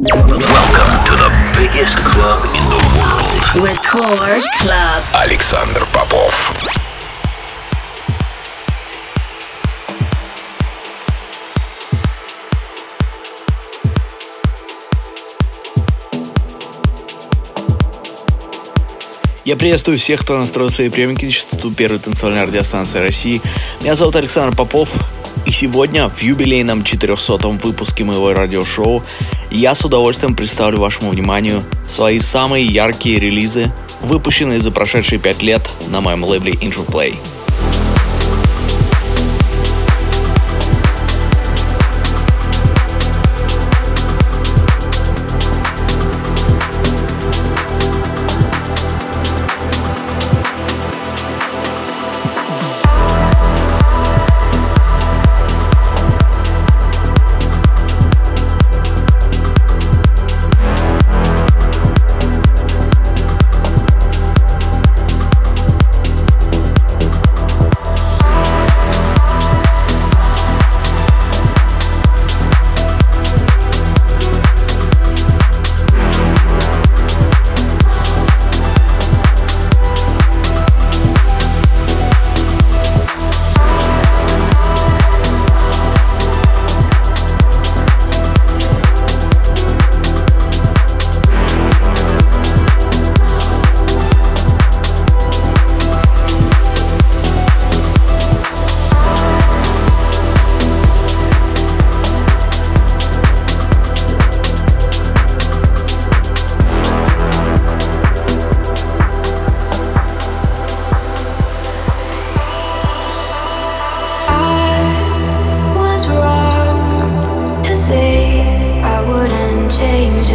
Welcome to the biggest club in the world. Record Club. Александр Попов. Я приветствую всех, кто настроил свои приемники на частоту первой танцевальной радиостанции России. Меня зовут Александр Попов, и сегодня в юбилейном 400-м выпуске моего радиошоу я с удовольствием представлю вашему вниманию свои самые яркие релизы, выпущенные за прошедшие 5 лет на моем лейбле Interplay. change.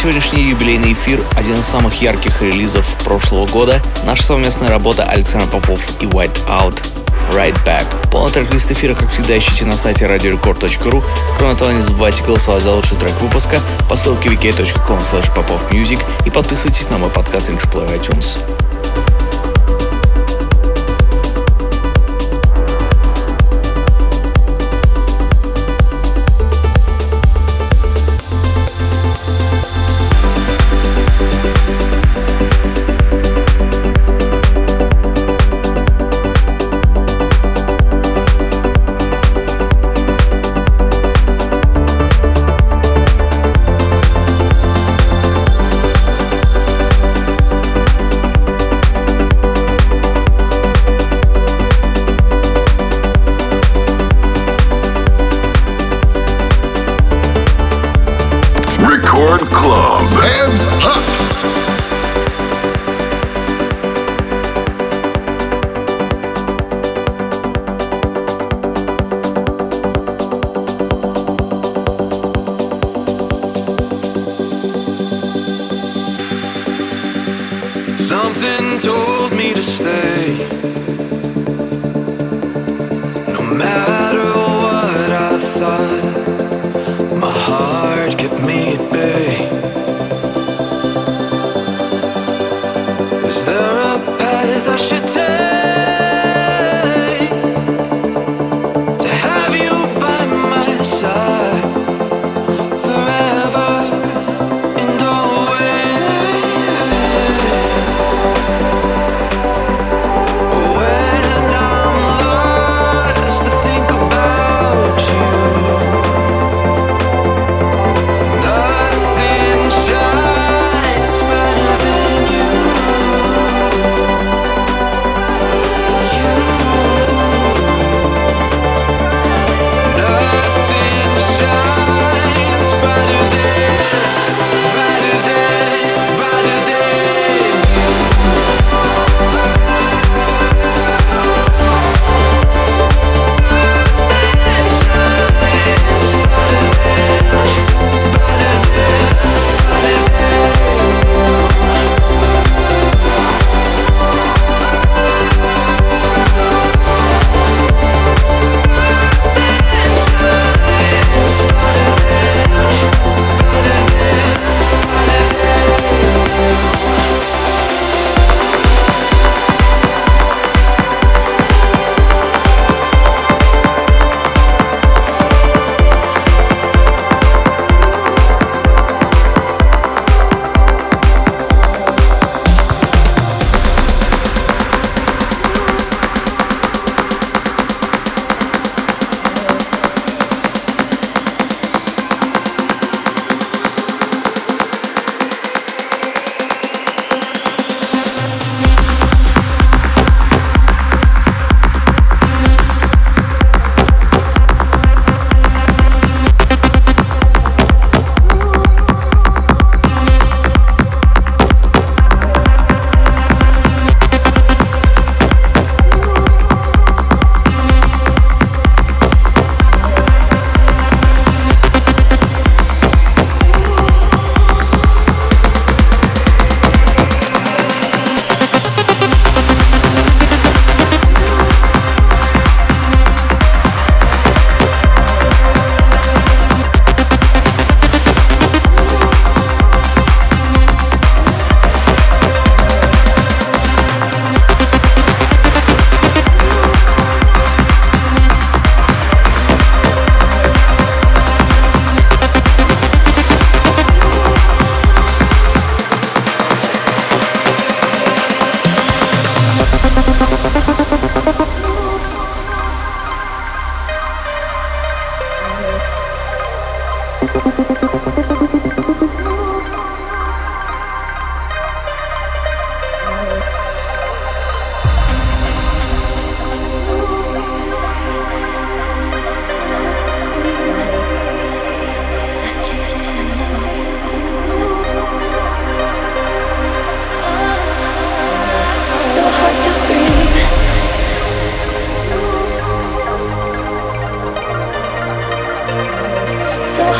Сегодняшний юбилейный эфир – один из самых ярких релизов прошлого года. Наша совместная работа Александр Попов и White Out Right Back. Полный трек-лист эфира, как всегда, ищите на сайте radiorecord.ru. Кроме того, не забывайте голосовать за лучший трек выпуска по ссылке wiki.com popofmusic и подписывайтесь на мой подкаст Interplay iTunes.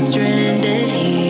stranded here.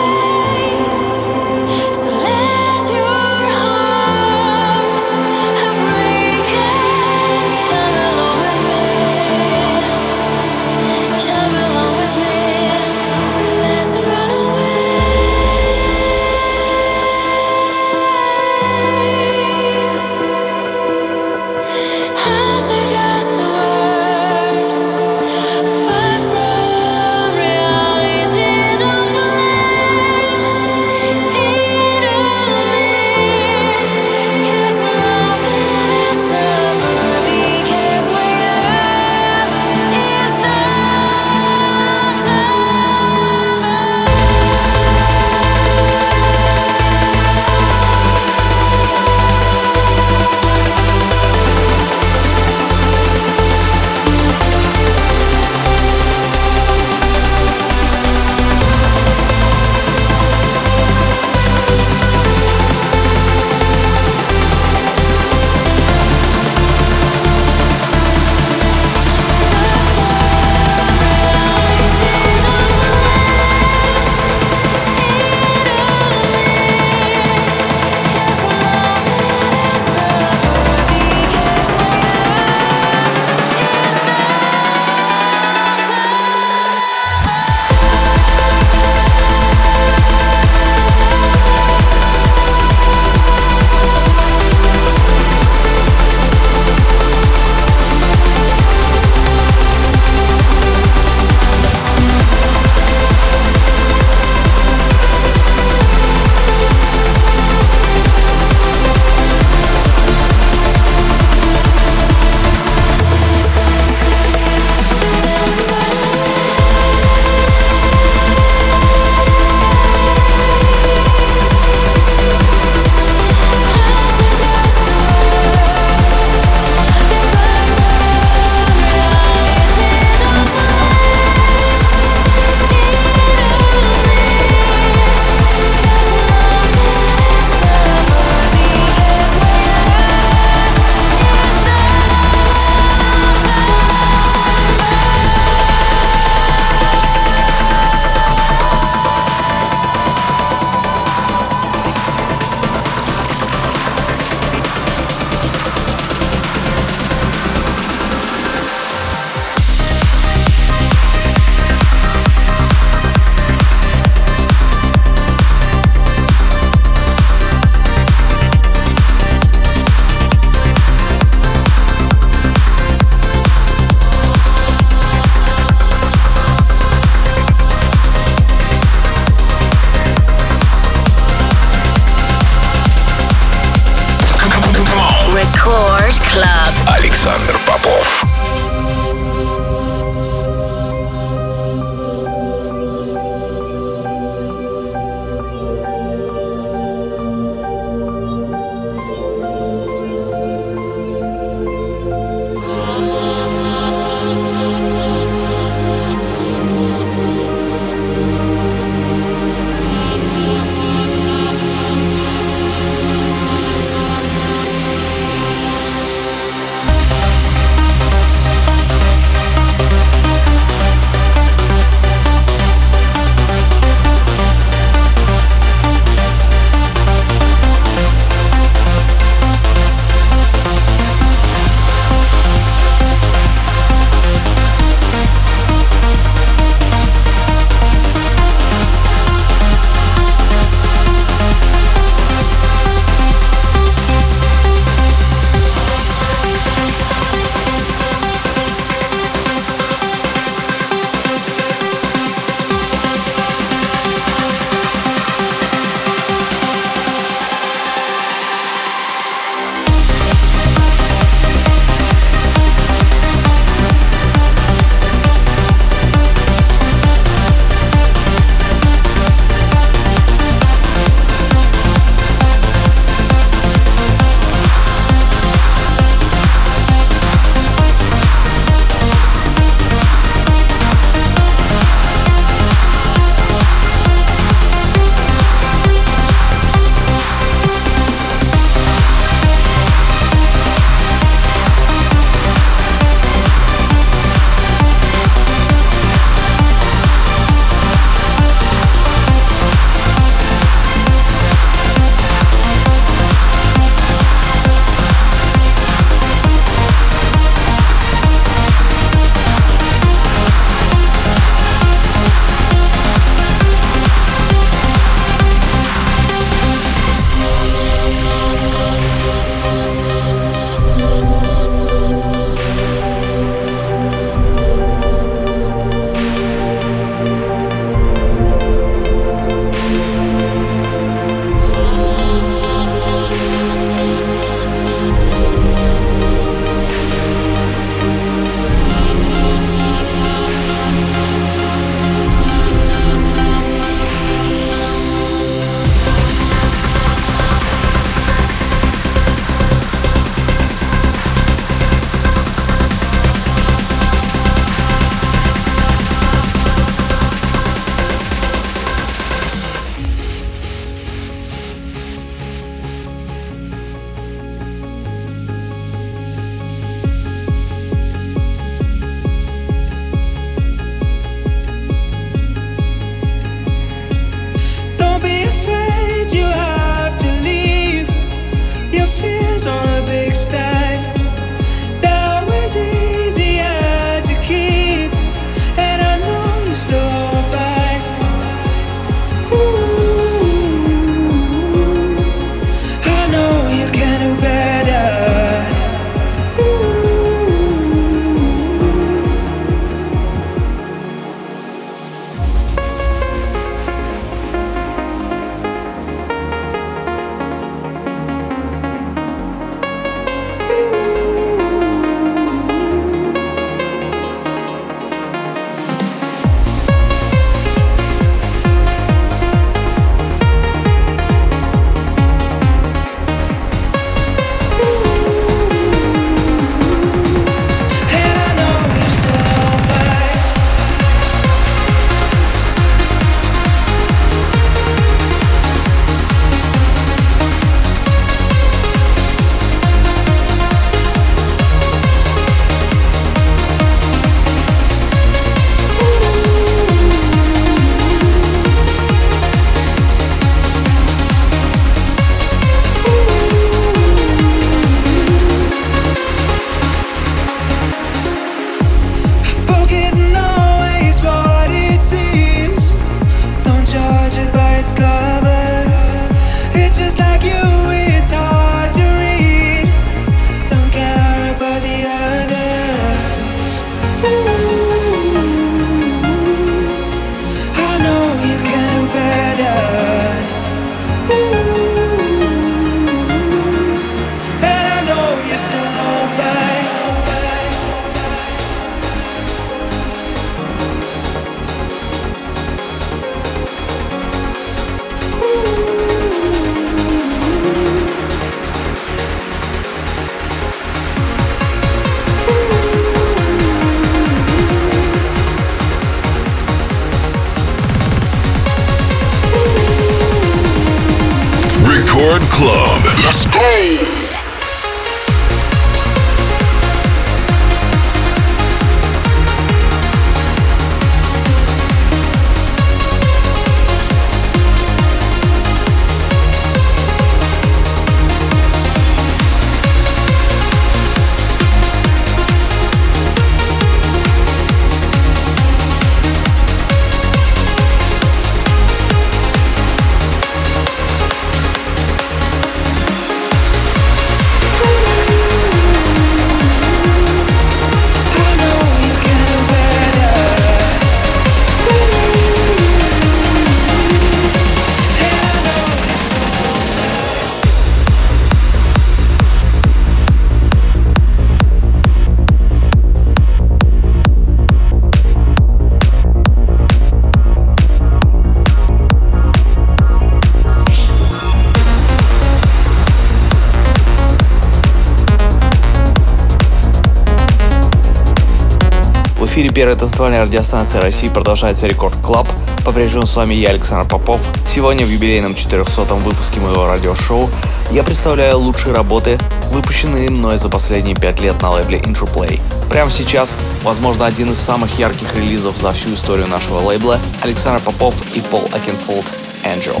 Эфире первой танцевальной радиостанции России продолжается Record Club. По-прежнему с вами я, Александр Попов. Сегодня в юбилейном 400-м выпуске моего радиошоу я представляю лучшие работы, выпущенные мной за последние пять лет на лейбле Interplay. Прямо сейчас, возможно, один из самых ярких релизов за всю историю нашего лейбла Александр Попов и Пол Окенфолд «Angel».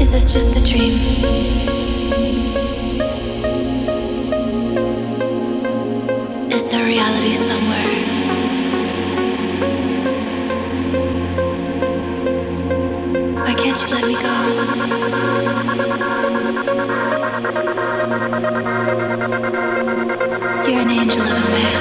Is this just a dream? You're an angel of a man.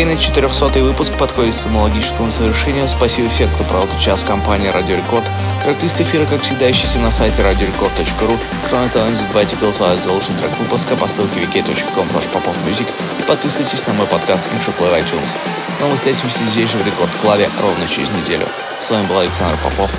Юбилейный 400 выпуск подходит к самологическому завершению. Спасибо всем, кто провел час в компании Радио Рекорд. Трек-лист эфира, как всегда, ищите на сайте radiorecord.ru. Кроме того, не забывайте голосовать за лучший трек выпуска по ссылке wiki.com popofmusic и подписывайтесь на мой подкаст Intro Play iTunes. Но мы встретимся здесь же в Рекорд Клаве ровно через неделю. С вами был Александр Попов.